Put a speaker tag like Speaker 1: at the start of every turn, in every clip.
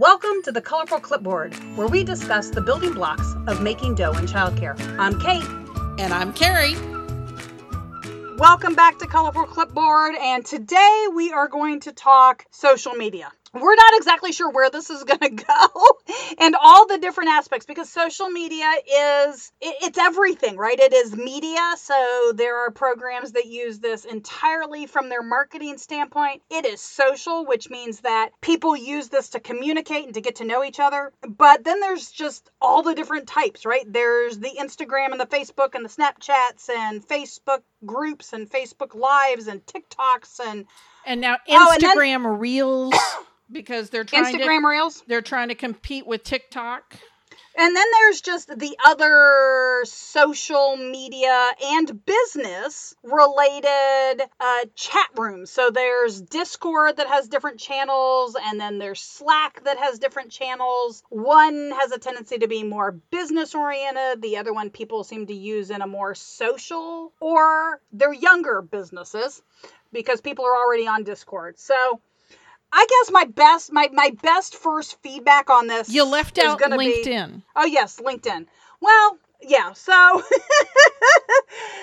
Speaker 1: Welcome to the Colorful Clipboard, where we discuss the building blocks of making dough in childcare. I'm Kate.
Speaker 2: And I'm Carrie.
Speaker 1: Welcome back to Colorful Clipboard, and today we are going to talk social media we're not exactly sure where this is going to go and all the different aspects because social media is it, it's everything right? It is media. So there are programs that use this entirely from their marketing standpoint. It is social which means that people use this to communicate and to get to know each other. But then there's just all the different types right? There's the instagram and the facebook and the snapchats and facebook groups and facebook lives and tiktoks and
Speaker 2: and now instagram oh, and then, reels because they're trying
Speaker 1: Instagram
Speaker 2: to,
Speaker 1: Reels.
Speaker 2: They're trying to compete with TikTok.
Speaker 1: And then there's just the other social media and business related uh, chat rooms. So there's Discord that has different channels, and then there's Slack that has different channels. One has a tendency to be more business oriented, the other one people seem to use in a more social, or they're younger businesses because people are already on Discord. So I guess my best my my best first feedback on this.
Speaker 2: You left out LinkedIn.
Speaker 1: Be, oh yes, LinkedIn. Well, yeah. So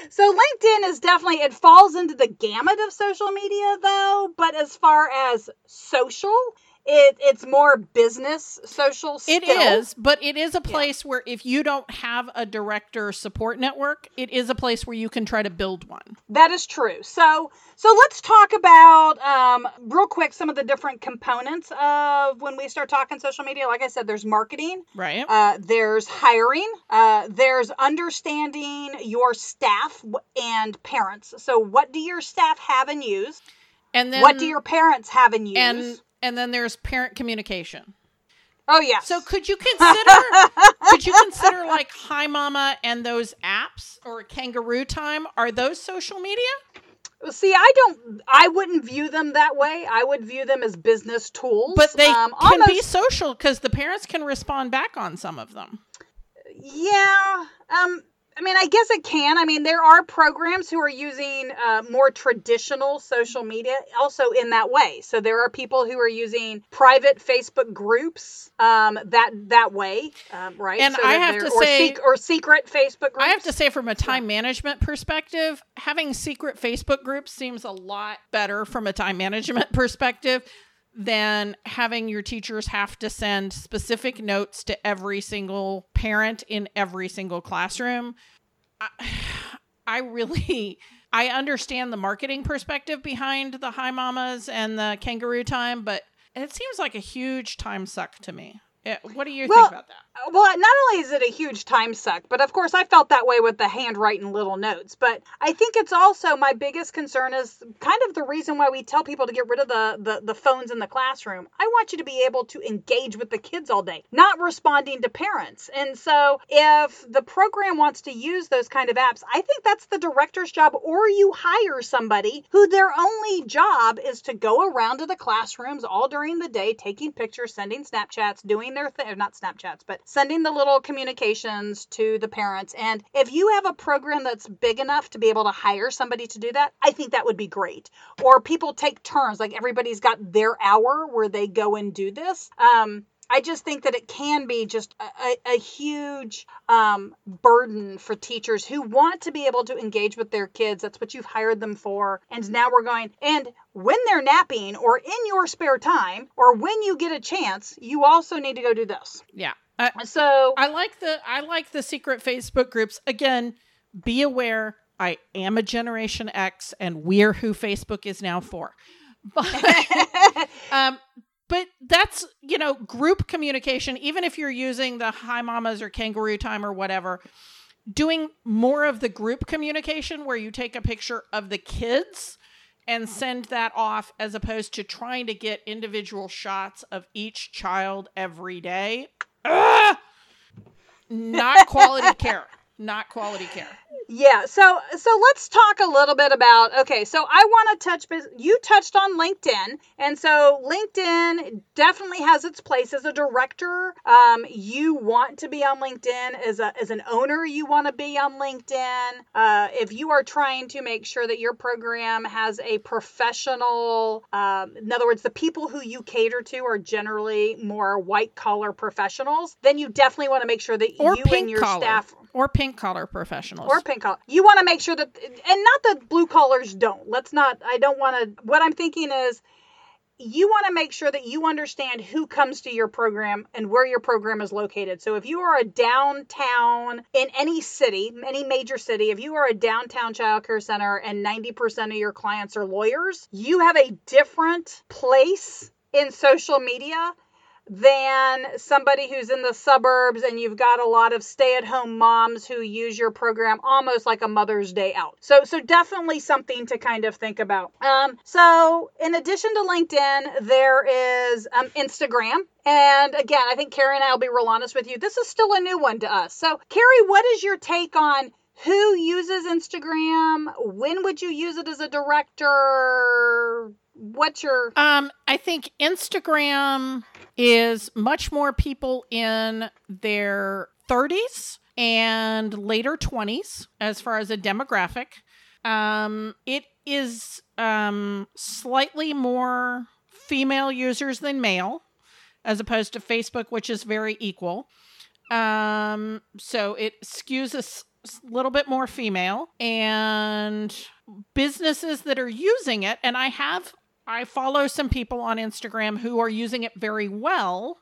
Speaker 1: so LinkedIn is definitely it falls into the gamut of social media though, but as far as social, it it's more business social still.
Speaker 2: It is, but it is a place yeah. where if you don't have a director support network, it is a place where you can try to build one.
Speaker 1: That is true. So so let's talk about um, real quick some of the different components of when we start talking social media. Like I said, there's marketing,
Speaker 2: right?
Speaker 1: Uh, there's hiring, uh, there's understanding your staff and parents. So what do your staff have and use?
Speaker 2: And then
Speaker 1: what do your parents have and use?
Speaker 2: And and then there's parent communication.
Speaker 1: Oh yeah.
Speaker 2: So could you consider could you consider like HiMama and those apps or Kangaroo Time are those social media?
Speaker 1: See, I don't. I wouldn't view them that way. I would view them as business tools.
Speaker 2: But they um, can almost, be social because the parents can respond back on some of them.
Speaker 1: Yeah. Um. I mean, I guess it can. I mean, there are programs who are using uh, more traditional social media also in that way. So there are people who are using private Facebook groups um, that that way, um, right?
Speaker 2: And
Speaker 1: so
Speaker 2: I have to
Speaker 1: or
Speaker 2: say,
Speaker 1: or secret Facebook groups.
Speaker 2: I have to say, from a time management perspective, having secret Facebook groups seems a lot better from a time management perspective than having your teachers have to send specific notes to every single parent in every single classroom. I, I really I understand the marketing perspective behind the HiMamas and the kangaroo time, but it seems like a huge time suck to me. Eh, what do you well, think about that?
Speaker 1: Well, not only is it a huge time suck, but of course I felt that way with the handwriting little notes. But I think it's also my biggest concern is kind of the reason why we tell people to get rid of the, the, the phones in the classroom. I want you to be able to engage with the kids all day, not responding to parents. And so if the program wants to use those kind of apps, I think that's the director's job, or you hire somebody who their only job is to go around to the classrooms all during the day, taking pictures, sending Snapchats, doing their thing, not Snapchats, but sending the little communications to the parents. And if you have a program that's big enough to be able to hire somebody to do that, I think that would be great. Or people take turns, like everybody's got their hour where they go and do this. Um, I just think that it can be just a, a, huge um, burden for teachers who want to be able to engage with their kids. That's what you've hired them for. And now we're going, and when they're napping or in your spare time or when you get a chance, you also need to go do this.
Speaker 2: Yeah.
Speaker 1: I, so
Speaker 2: I like the I like the secret Facebook groups. Again, be aware I am a Generation X and we're who Facebook is now for. But um but that's, you know, group communication even if you're using the HiMamas or kangaroo time or whatever, doing more of the group communication where you take a picture of the kids and send that off as opposed to trying to get individual shots of each child every day Ah! not quality care. Not quality care.
Speaker 1: Yeah, so so let's talk a little bit about okay, so I want to touch you touched on LinkedIn and so LinkedIn definitely has its place as a director. Um, you want to be on LinkedIn as a as an owner, you want to be on LinkedIn. Uh, if you are trying to make sure that your program has a professional, um, in other words, the people who you cater to are generally more white collar professionals, then you definitely want to make sure that
Speaker 2: or
Speaker 1: you and your
Speaker 2: collar.
Speaker 1: staff
Speaker 2: or pink collar professionals
Speaker 1: or pink collar. You want to make sure that, and not that blue collars don't. Let's not. I don't want to. What I'm thinking is, you want to make sure that you understand who comes to your program and where your program is located. So if you are a downtown in any city, any major city, if you are a downtown child care center and 90% of your clients are lawyers, you have a different place in social media than somebody who's in the suburbs and you've got a lot of stay-at-home moms who use your program almost like a Mother's Day out. So so definitely something to kind of think about. Um, so in addition to LinkedIn, there is um, Instagram. And again, I think Carrie and I will be real honest with you. This is still a new one to us. So Carrie, what is your take on who uses Instagram? When would you use it as a director? What's your
Speaker 2: um I think Instagram is much more people in their 30s and later 20s as far as a demographic. Um, it is um, slightly more female users than male, as opposed to Facebook, which is very equal. Um, so it skews a little bit more female and businesses that are using it and i have I follow some people on Instagram who are using it very well.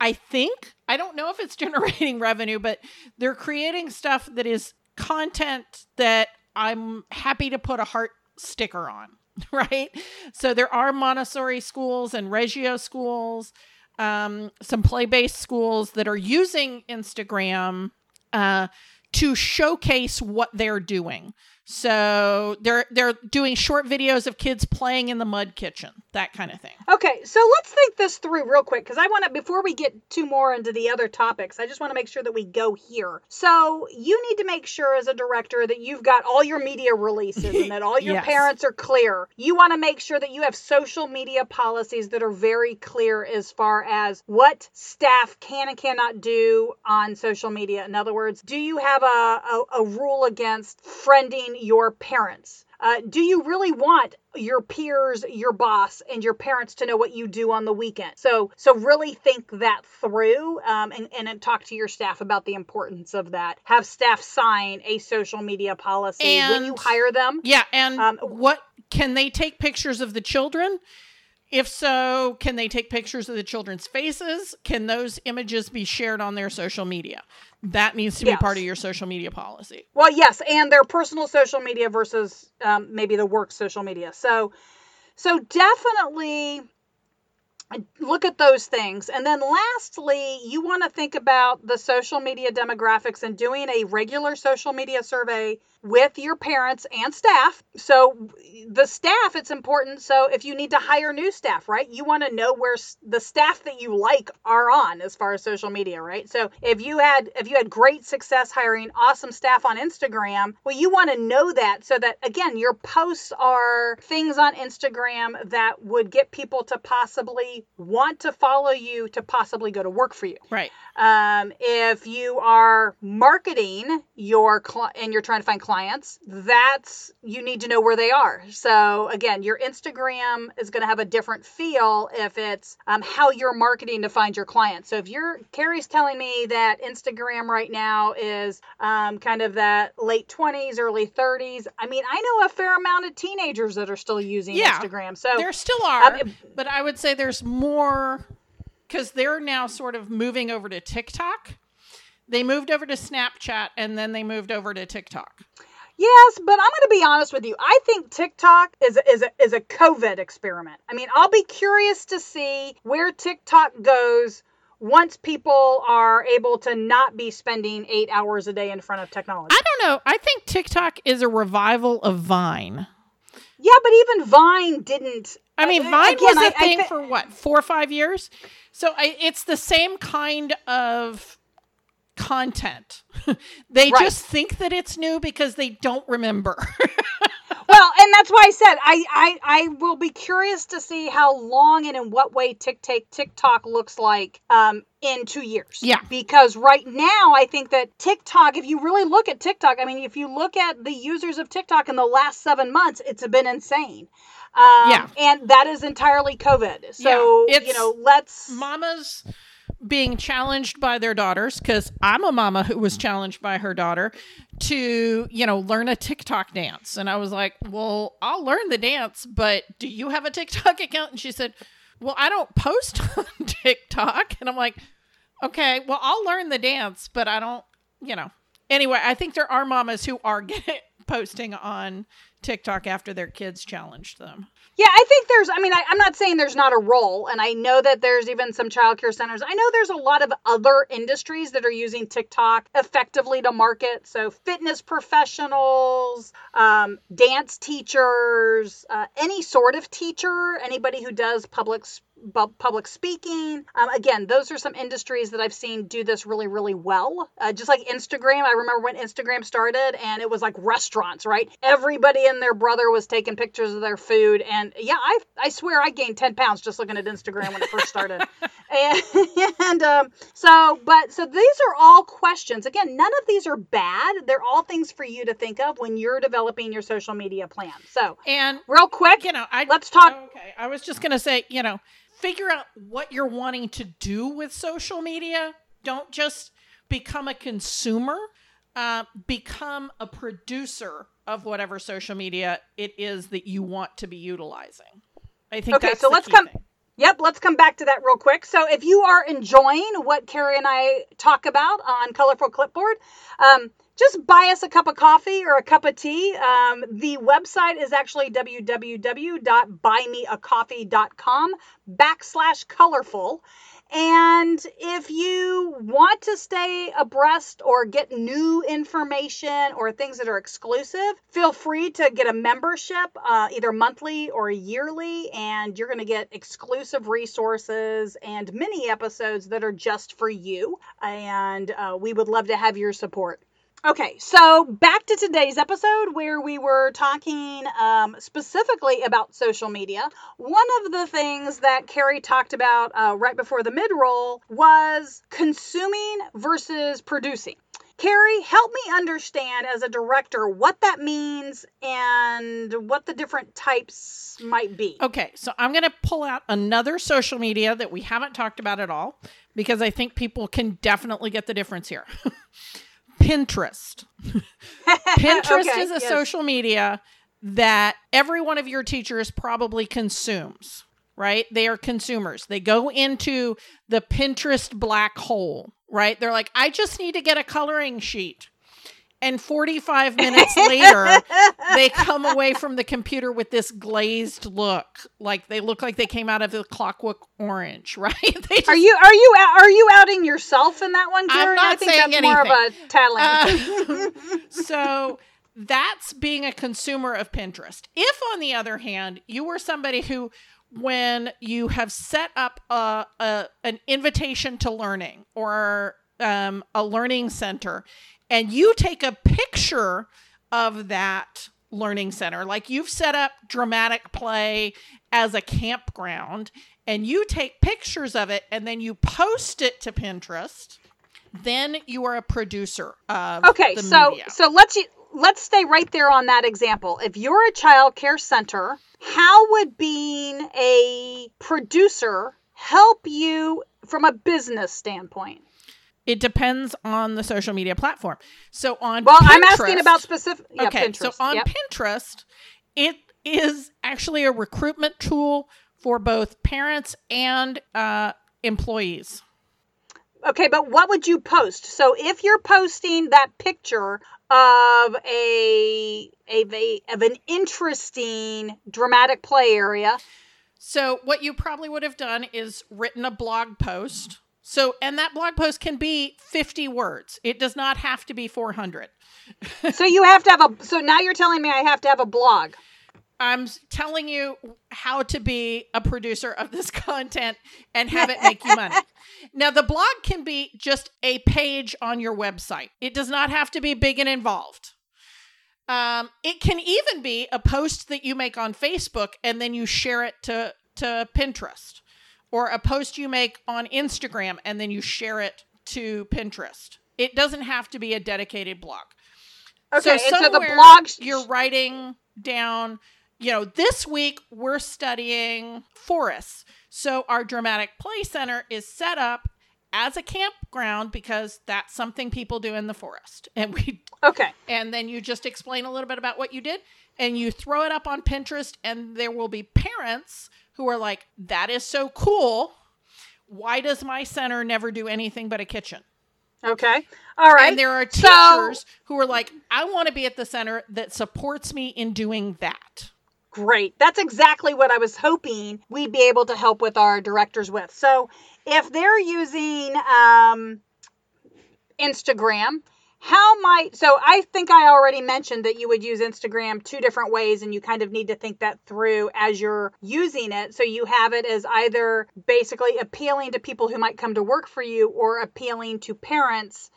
Speaker 2: I think, I don't know if it's generating revenue, but they're creating stuff that is content that I'm happy to put a heart sticker on, right? So there are Montessori schools and Reggio schools, um, some play based schools that are using Instagram uh, to showcase what they're doing. So they're they're doing short videos of kids playing in the mud kitchen, that kind of thing.
Speaker 1: Okay, so let's think this through real quick because I want to before we get too more into the other topics, I just want to make sure that we go here. So you need to make sure as a director that you've got all your media releases and that all your yes. parents are clear. You want to make sure that you have social media policies that are very clear as far as what staff can and cannot do on social media. In other words, do you have a, a, a rule against friending your parents? Uh, do you really want your peers, your boss, and your parents to know what you do on the weekend? So, so really think that through, um, and and talk to your staff about the importance of that. Have staff sign a social media policy and, when you hire them.
Speaker 2: Yeah, and um, what can they take pictures of the children? If so, can they take pictures of the children's faces? Can those images be shared on their social media? That needs to yes. be part of your social media policy.
Speaker 1: Well, yes, and their personal social media versus um, maybe the work social media. So, so definitely look at those things. And then lastly, you want to think about the social media demographics and doing a regular social media survey with your parents and staff. So the staff, it's important. So if you need to hire new staff, right? You want to know where the staff that you like are on as far as social media, right? So if you had if you had great success hiring awesome staff on Instagram, well you want to know that so that again, your posts are things on Instagram that would get people to possibly want to follow you to possibly go to work for you.
Speaker 2: Right.
Speaker 1: Um, if you are marketing your cl- and you're trying to find clients, that's you need to know where they are. So again, your Instagram is going to have a different feel if it's um, how you're marketing to find your clients. So if you're Carrie's telling me that Instagram right now is um, kind of that late 20s, early 30s. I mean, I know a fair amount of teenagers that are still using yeah, Instagram. So
Speaker 2: there still are, um, but I would say there's more because they're now sort of moving over to TikTok. They moved over to Snapchat and then they moved over to TikTok.
Speaker 1: Yes, but I'm going to be honest with you. I think TikTok is a, is a, is a COVID experiment. I mean, I'll be curious to see where TikTok goes once people are able to not be spending eight hours a day in front of technology.
Speaker 2: I don't know. I think TikTok is a revival of Vine.
Speaker 1: Yeah, but even Vine didn't.
Speaker 2: I mean, Vine again, was a I, thing I, for what four or five years. So I, it's the same kind of content. they
Speaker 1: Right.
Speaker 2: just think that it's new because they don't remember.
Speaker 1: well, and that's why I said I, I I will be curious to see how long and in what way TikTok TikTok looks like um, in two years.
Speaker 2: Yeah.
Speaker 1: Because right now, I think that TikTok, if you really look at TikTok, I mean, if you look at the users of TikTok in the last seven months, it's been insane. Um,
Speaker 2: Yeah.
Speaker 1: And that is entirely COVID. So,
Speaker 2: Yeah,
Speaker 1: you know, let's.
Speaker 2: Mamas being challenged by their daughters because I'm a mama who was challenged by her daughter to, you know, learn a TikTok dance. And I was like, well, I'll learn the dance, but do you have a TikTok account? And she said, well, I don't post on TikTok. And I'm like, okay, well, I'll learn the dance, but I don't, you know. Anyway, I think there are mamas who are getting, posting on TikTok after their kids challenged them.
Speaker 1: Yeah, I think there's, I mean, I, I'm not saying there's not a role, and I know that there's even some childcare centers. I know there's a lot of other industries that are using TikTok effectively to market. So, fitness professionals, um, dance teachers, uh, any sort of teacher, anybody who does public bu- public speaking. Um, again, those are some industries that I've seen do this really, really well. Uh, just like Instagram, I remember when Instagram started and it was like restaurants, right? Everybody and their brother was taking pictures of their food. And yeah, I, I swear I gained 10 pounds just looking at Instagram when it first started. and and um, so, but so these are all questions. Again, none of these are bad. They're all things for you to think of when you're developing your social media plan. So,
Speaker 2: And
Speaker 1: real quick,
Speaker 2: you know, I
Speaker 1: let's talk.
Speaker 2: Okay, I was just gonna say, you know, figure out what you're wanting to do with social media. Don't just become a consumer. Uh, become a producer of whatever social media it is that you want to be utilizing. I think
Speaker 1: Okay,
Speaker 2: that's
Speaker 1: so let's come-
Speaker 2: thing.
Speaker 1: Yep, let's come back to that real quick. So, if you are enjoying what Carrie and I talk about on Colorful Clipboard, um, just buy us a cup of coffee or a cup of tea. Um, the website is actually www.buymeacoffee.com backslash colorful. And if you want to stay abreast or get new information or things that are exclusive, feel free to get a membership, uh, either monthly or yearly, and you're going to get exclusive resources and mini episodes that are just for you. And uh, we would love to have your support. Okay, so back to today's episode where we were talking um, specifically about social media. One of the things that Carrie talked about uh, right before the mid roll was consuming versus producing. Carrie, help me understand as a director what that means and what the different types might be.
Speaker 2: Okay, so I'm going to pull out another social media that we haven't talked about at all because I think people can definitely get the difference here. Pinterest. Pinterest
Speaker 1: Okay,
Speaker 2: is a
Speaker 1: yes.
Speaker 2: social media that every one of your teachers probably consumes, right? They are consumers. They go into the Pinterest black hole, right? They're like, I just need to get a coloring sheet. And 45 minutes later, they come away from the computer with this glazed look. Like they look like they came out of the clockwork orange, right? They just,
Speaker 1: Are you are you out- are you outing yourself in that one,
Speaker 2: I'm not
Speaker 1: I think
Speaker 2: saying
Speaker 1: that's more of a talent.
Speaker 2: Uh, so that's being a consumer of Pinterest. If, on the other hand, you were somebody who, when you have set up a, a an invitation to learning or um, a learning center, and you take a picture of that learning center, like you've set up dramatic play as a campground, and you take pictures of it, and then you post it to Pinterest then you are a producer of
Speaker 1: Okay, so
Speaker 2: media.
Speaker 1: so let's let's stay right there on that example. If you're a child care center, how would being a producer help you from a business standpoint?
Speaker 2: It depends on the social media platform. So on
Speaker 1: Well,
Speaker 2: Pinterest,
Speaker 1: I'm asking about specific. Yeah,
Speaker 2: okay,
Speaker 1: Pinterest.
Speaker 2: so on
Speaker 1: Yep.
Speaker 2: Pinterest, it is actually a recruitment tool for both parents and uh, employees.
Speaker 1: Okay, but what would you post? So if you're posting that picture of a of, a, of an interesting dramatic play area,
Speaker 2: So what you probably would have done is written a blog post. So and that blog post can be 50 words. It does not have to be 400.
Speaker 1: so you have to have a. So now you're telling me I have to have a blog.
Speaker 2: I'm telling you how to be a producer of this content and have it make you money. Now, the blog can be just a page on your website, it does not have to be big and involved. Um, it can even be a post that you make on Facebook and then you share it to, to Pinterest, or a post you make on Instagram and then you share it to Pinterest. It doesn't have to be a dedicated blog.
Speaker 1: Okay, and so the
Speaker 2: somewhere
Speaker 1: blog
Speaker 2: you're writing down, you know, this week we're studying forests. So our dramatic play center is set up as a campground because that's something people do in the forest. And we
Speaker 1: Okay.
Speaker 2: and then you just explain a little bit about what you did and you throw it up on Pinterest and there will be parents who are like that is so cool. Why does my center never do anything but a kitchen?
Speaker 1: Okay. All right.
Speaker 2: And there are
Speaker 1: So-
Speaker 2: teachers who are like, I want to be at the center that supports me in doing that.
Speaker 1: Great. That's exactly what I was hoping we'd be able to help with our directors with. So if they're using um, Instagram, how might so I think I already mentioned that you would use Instagram two different ways and you kind of need to think that through as you're using it. So you have it as either basically appealing to people who might come to work for you or appealing to parents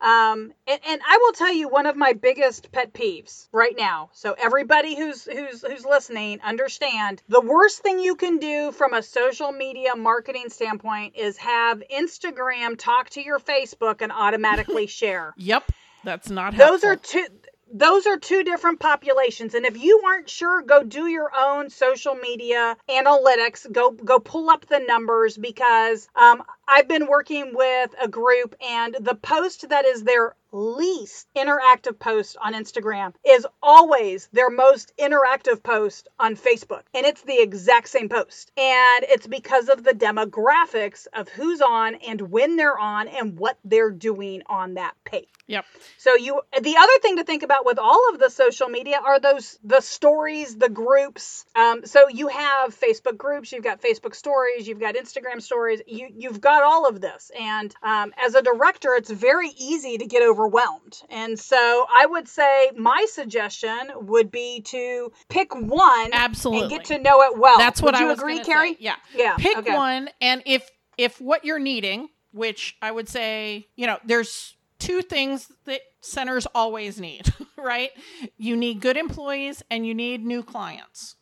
Speaker 1: um, and, and I will tell you one of my biggest pet peeves right now. So everybody who's who's who's listening, understand the worst thing you can do from a social media marketing standpoint is have Instagram talk to your Facebook and automatically share.
Speaker 2: Yep. That's not
Speaker 1: how
Speaker 2: Those
Speaker 1: are two those are two different populations and if you aren't sure go do your own social media analytics go go pull up the numbers because um, i've been working with a group and the post that is their least interactive post on instagram is always their most interactive post on facebook and it's the exact same post and it's because of the demographics of who's on and when they're on and what they're doing on that page
Speaker 2: Yep.
Speaker 1: so you the other thing to think about with all of the social media are those the stories, the groups. Um, so you have Facebook groups, you've got Facebook stories, you've got Instagram stories, you you've got all of this. And um, as a director, it's very easy to get overwhelmed. And so I would say my suggestion would be to pick one
Speaker 2: Absolutely.
Speaker 1: and get to know it well.
Speaker 2: That's what
Speaker 1: would you
Speaker 2: I was
Speaker 1: agree, Carrie?
Speaker 2: say. Yeah.
Speaker 1: Yeah.
Speaker 2: Pick
Speaker 1: okay.
Speaker 2: one and if if what you're needing, which I would say, you know, there's two things that centers always need, right? You need good employees and you need new clients.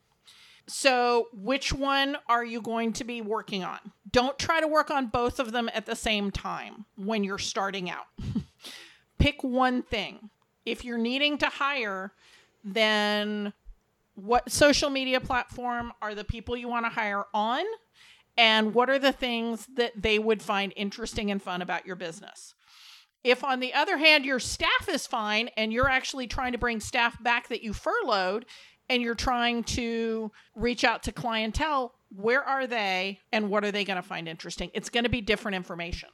Speaker 2: So, which one are you going to be working on? Don't try to work on both of them at the same time when you're starting out. Pick one thing. If you're needing to hire, then what social media platform are the people you want to hire on? And what are the things that they would find interesting and fun about your business? If, on the other hand, your staff is fine and you're actually trying to bring staff back that you furloughed and you're trying to reach out to clientele, where are they and what are they going to find interesting? It's going to be different information.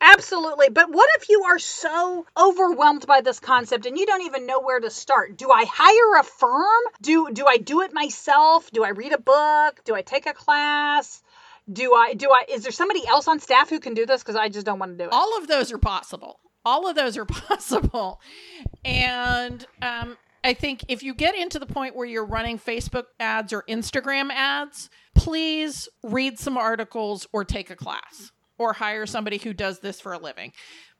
Speaker 1: Absolutely. But what if you are so overwhelmed by this concept and you don't even know where to start? Do I hire a firm? Do do I do it myself? Do I read a book? Do I take a class? Do I do I is there somebody else on staff who can do this cuz I just don't want to do it?
Speaker 2: All of those are possible. All of those are possible. And um, I think if you get into the point where you're running Facebook ads or Instagram ads, please read some articles or take a class or hire somebody who does this for a living.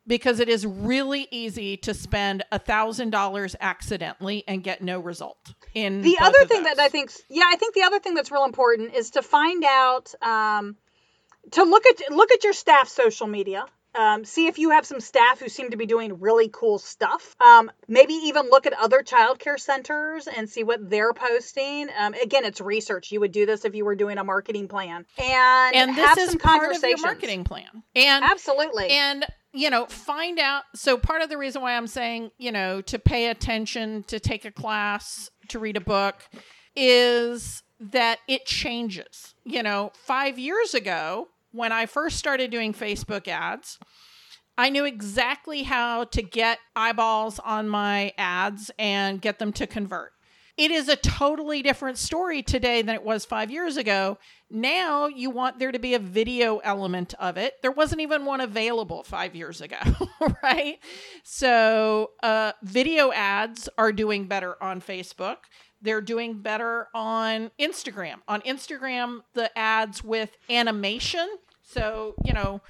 Speaker 2: Because it is really easy to spend a thousand dollars accidentally and get no result. In
Speaker 1: the other thing that I think, yeah, I think the other thing that's real important is to find out, um, to look at look at your staff social media. Um, see if you have some staff who seem to be doing really cool stuff. Um, maybe even look at other childcare centers and see what they're posting. Um, again, it's research. You would do this if you were doing a marketing plan, and
Speaker 2: and this
Speaker 1: have
Speaker 2: is
Speaker 1: some
Speaker 2: part of your
Speaker 1: conversations.
Speaker 2: marketing plan. And
Speaker 1: Absolutely.
Speaker 2: and you know find out so part of the reason why i'm saying you know to pay attention to take a class to read a book is that it changes you know 5 years ago when i first started doing facebook ads I knew exactly how to get eyeballs on my ads and get them to convert. It is a totally different story today than it was five years ago. Now you want there to be a video element of it. There wasn't even one available five years ago, right? So, uh, video ads are doing better on Facebook. They're doing better on Instagram. On Instagram, the ads with animation. So, you know,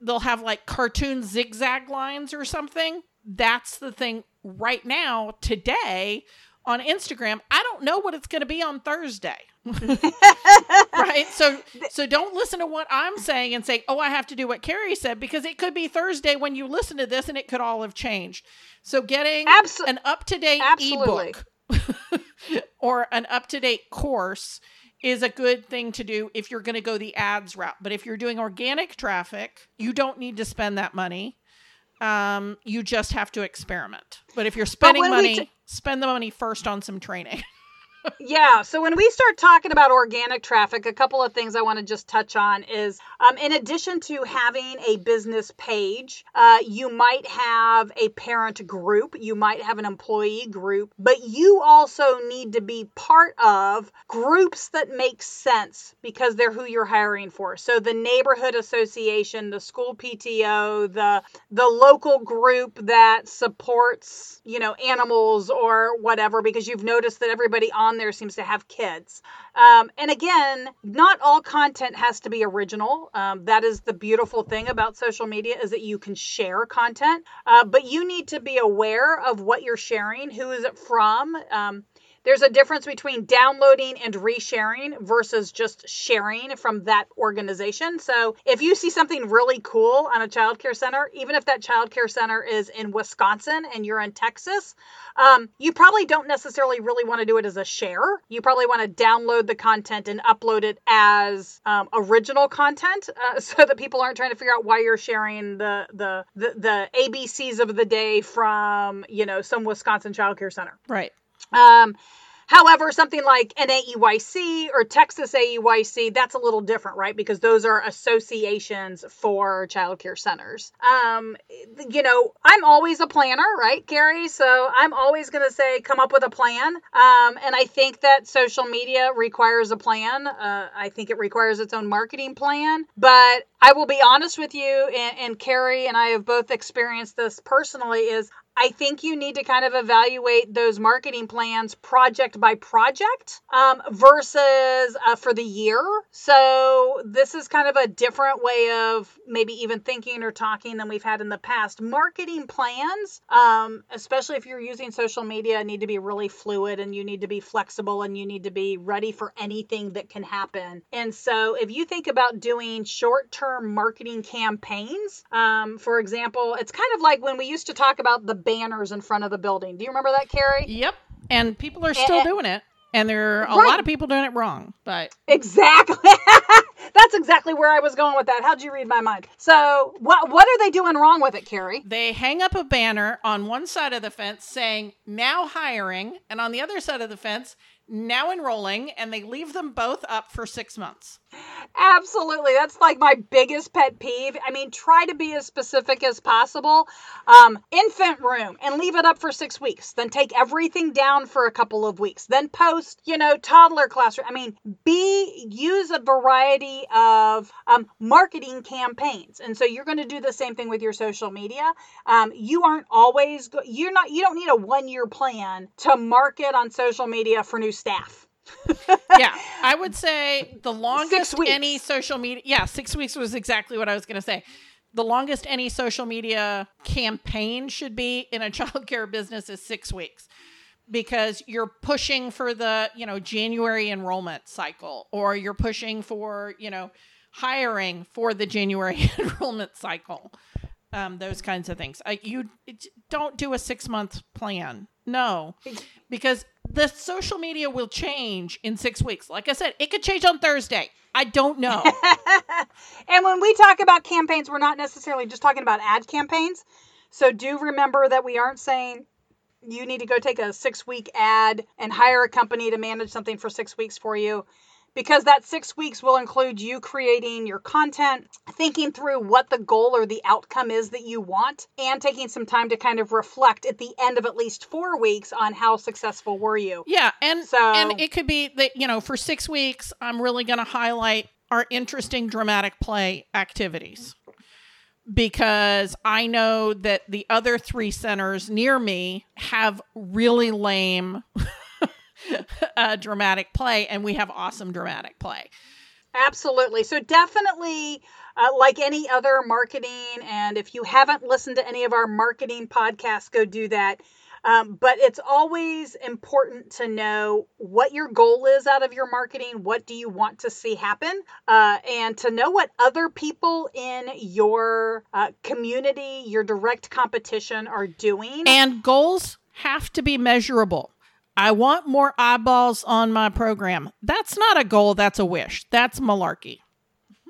Speaker 2: they'll have like cartoon zigzag lines or something. That's the thing right now, today on Instagram. I don't know what it's going to be on Thursday. right? So so don't listen to what I'm saying and say, "Oh, I have to do what Carrie said" because it could be Thursday when you listen to this and it could all have changed. So getting
Speaker 1: Abso-
Speaker 2: an up-to-date
Speaker 1: Absolutely.
Speaker 2: ebook or an up-to-date course is a good thing to do if you're going to go the ads route. But if you're doing organic traffic, you don't need to spend that money. Um, you just have to experiment. But if you're spending money,
Speaker 1: t-
Speaker 2: spend the money first on some training.
Speaker 1: Yeah. So when we start talking about organic traffic, a couple of things I want to just touch on is um, in addition to having a business page, uh, you might have a parent group, you might have an employee group, but you also need to be part of groups that make sense because they're who you're hiring for. So the neighborhood association, the school PTO, the the local group that supports, you know, animals or whatever because you've noticed that everybody on there seems to have kids. Um, and again, not all content has to be original. Um, that is the beautiful thing about social media is that you can share content, uh, but you need to be aware of what you're sharing. Who is it from? Um, there's a difference between downloading and resharing versus just sharing from that organization. So if you see something really cool on a childcare center, even if that childcare center is in Wisconsin and you're in Texas, um, you probably don't necessarily really want to do it as a share. You probably want to download the content and upload it as um, original content, uh, so that people aren't trying to figure out why you're sharing the, the the the ABCs of the day from you know some Wisconsin childcare center.
Speaker 2: Right.
Speaker 1: Um, however, something like an AEYC or Texas AEYC, that's a little different, right? Because those are associations for childcare centers. Um, you know, I'm always a planner, right, Carrie? So I'm always going to say, come up with a plan. Um, and I think that social media requires a plan. Uh, I think it requires its own marketing plan. But I will be honest with you, and, and Carrie and I have both experienced this personally, is I think you need to kind of evaluate those marketing plans project by project um, versus uh, for the year. So, this is kind of a different way of maybe even thinking or talking than we've had in the past. Marketing plans, um, especially if you're using social media, need to be really fluid and you need to be flexible and you need to be ready for anything that can happen. And so, if you think about doing short term marketing campaigns, um, for example, it's kind of like when we used to talk about the banners in front of the building. Do you remember that, Carrie?
Speaker 2: Yep. And people are still
Speaker 1: eh.
Speaker 2: doing it. And there are a
Speaker 1: Right.
Speaker 2: lot of people doing it wrong. But
Speaker 1: Exactly. That's exactly where I was going with that. How'd you read my mind? So, what what are they doing wrong with it, Carrie?
Speaker 2: they hang up a banner on one side of the fence saying now hiring, and on the other side of the fence, now enrolling, and they leave them both up for six months.
Speaker 1: Absolutely. That's like my biggest pet peeve. I mean, try to be as specific as possible. Um, infant room and leave it up for six weeks. Then take everything down for a couple of weeks. Then post, you know, toddler classroom. I mean, be use a variety of um, marketing campaigns. And so you're going to do the same thing with your social media. Um, you aren't always go- you're not you don't need a one year plan to market on social media for new staff.
Speaker 2: yeah, I would say the longest any social media. Yeah, six weeks was exactly what I was going to say. The longest any social media campaign should be in a childcare business is six weeks because you're pushing for the you know January enrollment cycle, or you're pushing for you know hiring for the January enrollment cycle. Um, those kinds of things. Uh, you it, don't do a six month plan. No, because the social media will change in six weeks. Like I said, it could change on Thursday. I don't know.
Speaker 1: and when we talk about campaigns, we're not necessarily just talking about ad campaigns. So do remember that we aren't saying you need to go take a six week ad and hire a company to manage something for six weeks for you. Because that six weeks will include you creating your content, thinking through what the goal or the outcome is that you want, and taking some time to kind of reflect at the end of at least four weeks on how successful were you.
Speaker 2: Yeah, and
Speaker 1: So-
Speaker 2: and it could be that you know for six weeks I'm really going to highlight our interesting dramatic play activities because I know that the other three centers near me have really lame uh, dramatic play, and we have awesome dramatic play.
Speaker 1: Absolutely. So definitely, uh, like any other marketing, and if you haven't listened to any of our marketing podcasts, go do that. Um, but it's always important to know what your goal is out of your marketing. What do you want to see happen? Uh, and to know what other people in your uh, community, your direct competition are doing.
Speaker 2: And goals have to be measurable. I want more eyeballs on my program. That's not a goal, that's a wish. That's malarkey.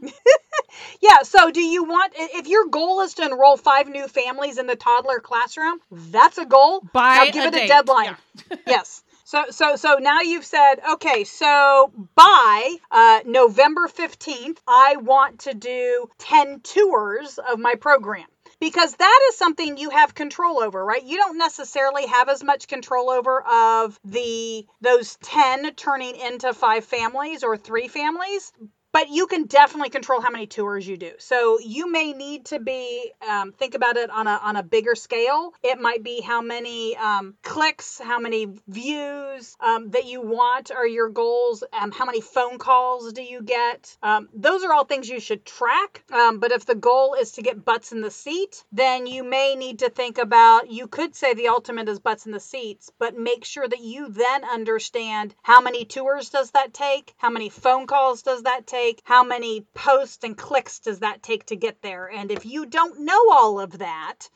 Speaker 1: yeah, so do you want if your goal is to enroll five new families in the toddler classroom, that's a goal.
Speaker 2: By
Speaker 1: now give
Speaker 2: a
Speaker 1: it
Speaker 2: date.
Speaker 1: a deadline.
Speaker 2: Yeah.
Speaker 1: yes. So so so now you've said, okay, so by uh, November 15th, I want to do 10 tours of my program because that is something you have control over right? You don't necessarily have as much control over of the those 10 turning into five families or three families but you can definitely control how many tours you do. So you may need to be um, think about it on a on a bigger scale. It might be how many um, clicks, how many views um, that you want are your goals. Um, how many phone calls do you get? Um, those are all things you should track. Um, but if the goal is to get butts in the seat, then you may need to think about. You could say the ultimate is butts in the seats, but make sure that you then understand how many tours does that take, how many phone calls does that take How many posts and clicks does that take to get there? And if you don't know all of that,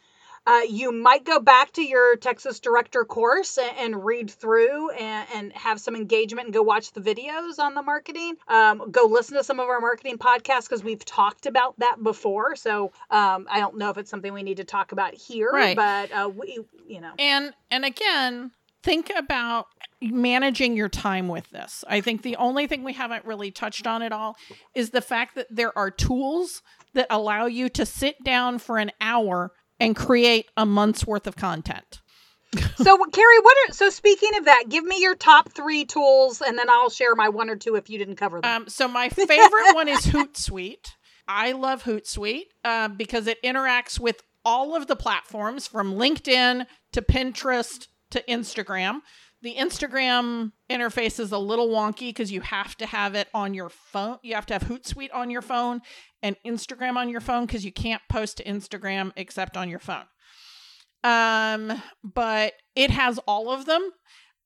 Speaker 1: uh, you might go back to your Texas Director course and, and read through and, and, have some engagement and go watch the videos on the marketing. Um, go listen to some of our marketing podcasts because we've talked about that before. So um, I don't know if it's something we need to talk about here,
Speaker 2: Right.
Speaker 1: but uh, we, you know,
Speaker 2: And and again, think about managing your time with this. I think the only thing we haven't really touched on at all is the fact that there are tools that allow you to sit down for an hour and create a month's worth of content.
Speaker 1: so Carrie, what are so speaking of that? Give me your top three tools, and then I'll share my one or two if you didn't cover them.
Speaker 2: Um, so my favorite one is Hootsuite. I love Hootsuite uh, because it interacts with all of the platforms from LinkedIn to Pinterest to Instagram. The Instagram interface is a little wonky because you have to have it on your phone. You have to have Hootsuite on your phone and Instagram on your phone because you can't post to Instagram except on your phone. Um, but it has all of them.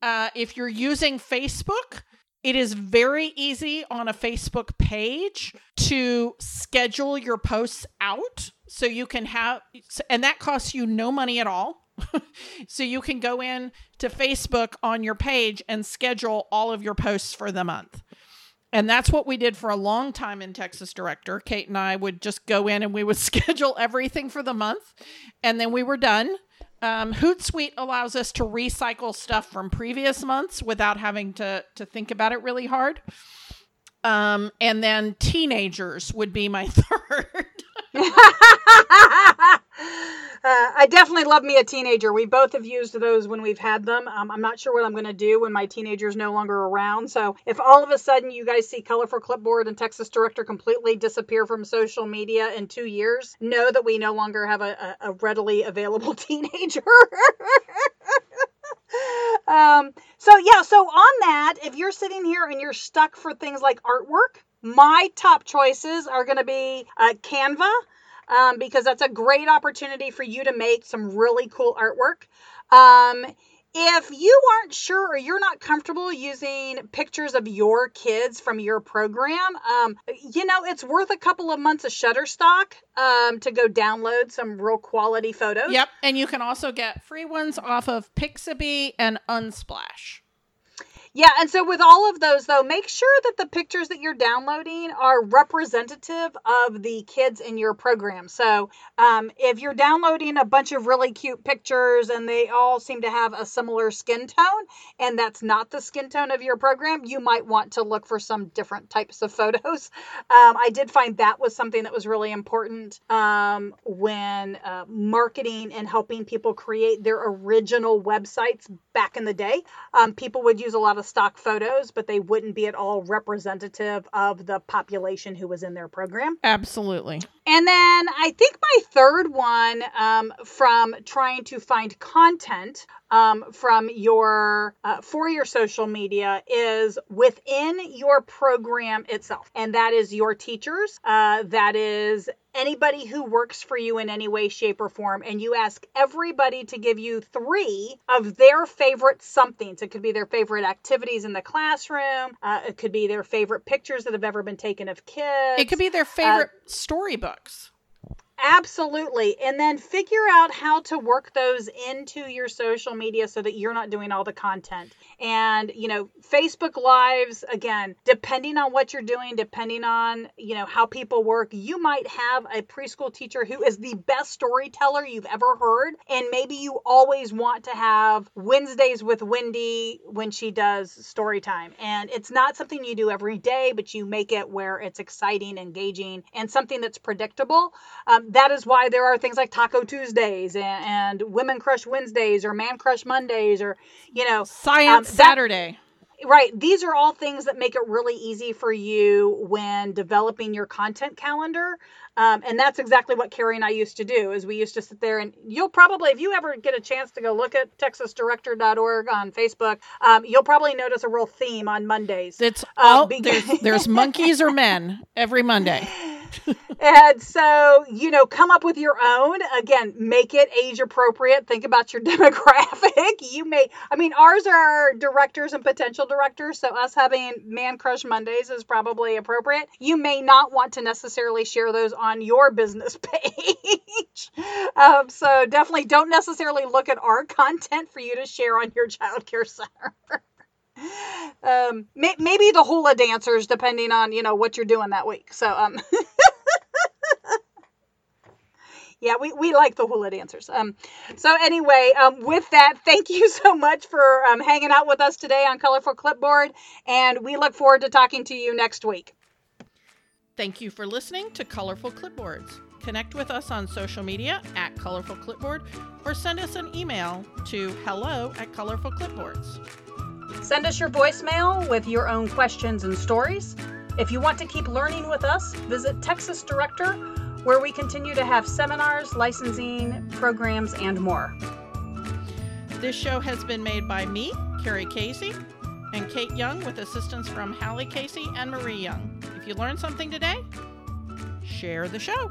Speaker 2: Uh, if you're using Facebook, it is very easy on a Facebook page to schedule your posts out. So you can have, and that costs you no money at all. so you can go in to Facebook on your page and schedule all of your posts for the month. And that's what we did for a long time in Texas Director. Kate and I would just go in and we would schedule everything for the month, and then we were done. Um, Hootsuite allows us to recycle stuff from previous months without having to to think about it really hard. Um, and then teenagers would be my third.
Speaker 1: Uh, I definitely love me a teenager. We both have used those when we've had them. Um, I'm not sure what I'm going to do when my teenager's no longer around. So if all of a sudden you guys see Colorful Clipboard and Texas Director completely disappear from social media in two years, know that we no longer have a, a, a readily available teenager. um, so yeah, so on that, if you're sitting here and you're stuck for things like artwork, my top choices are going to be uh, Canva um, because that's a great opportunity for you to make some really cool artwork. Um, if you aren't sure or you're not comfortable using pictures of your kids from your program, um, you know, it's worth a couple of months of Shutterstock um, to go download some real quality photos.
Speaker 2: Yep, and you can also get free ones off of Pixabay and Unsplash.
Speaker 1: Yeah, and so with all of those though, make sure that the pictures that you're downloading are representative of the kids in your program. So um, if you're downloading a bunch of really cute pictures and they all seem to have a similar skin tone, and that's not the skin tone of your program, you might want to look for some different types of photos. Um, I did find that was something that was really important um, when uh, marketing and helping people create their original websites back in the day. Um, people would use a lot of stock photos, but they wouldn't be at all representative of the population who was in their program.
Speaker 2: Absolutely.
Speaker 1: And then I think my third one um, from trying to find content um, from your uh, for your social media is within your program itself, and that is your teachers. Uh, that is anybody who works for you in any way, shape, or form, and you ask everybody to give you three of their favorite somethings. It could be their favorite activities in the classroom. Uh, it could be their favorite pictures that have ever been taken of kids.
Speaker 2: It could be their favorite storybooks.
Speaker 1: Absolutely. And then figure out how to work those into your social media so that you're not doing all the content. And, you know, Facebook Lives, again, depending on what you're doing, depending on, you know, how people work, you might have a preschool teacher who is the best storyteller you've ever heard. And maybe you always want to have Wednesdays with Wendy when she does story time. And it's not something you do every day, but you make it where it's exciting, engaging, and something that's predictable. Um, that is why there are things like Taco Tuesdays and, and Women Crush Wednesdays or Man Crush Mondays or, you know,
Speaker 2: Science
Speaker 1: um,
Speaker 2: Saturday.
Speaker 1: Right. These are all things that make it really easy for you when developing your content calendar. Um, and that's exactly what Carrie and I used to do is we used to sit there and you'll probably, if you ever get a chance to go look at texasdirector.org on Facebook, um, you'll probably notice a real theme on Mondays.
Speaker 2: It's all, there's, there's monkeys or men every Monday.
Speaker 1: and so, you know, come up with your own. Again, make it age appropriate. Think about your demographic. You may, I mean, ours are directors and potential directors. So, us having Man Crush Mondays is probably appropriate. You may not want to necessarily share those on your business page. um, so, definitely don't necessarily look at our content for you to share on your childcare center. um, may, maybe the hula dancers, depending on you know what you're doing that week. So um, yeah, we, we like the hula dancers. Um, so anyway, um, with that, thank you so much for um, hanging out with us today on Colorful Clipboard, and we look forward to talking to you next week.
Speaker 2: Thank you for listening to Colorful Clipboards. Connect with us on social media at Colorful Clipboard or send us an email to hello at Colorful Clipboards.
Speaker 1: Send us your voicemail with your own questions and stories. If you want to keep learning with us, visit Texas Director, where we continue to have seminars, licensing, programs, and more.
Speaker 2: This show has been made by me, Carrie Casey, and Kate Young with assistance from Hallie Casey and Marie Young. If you learned something today, share the show.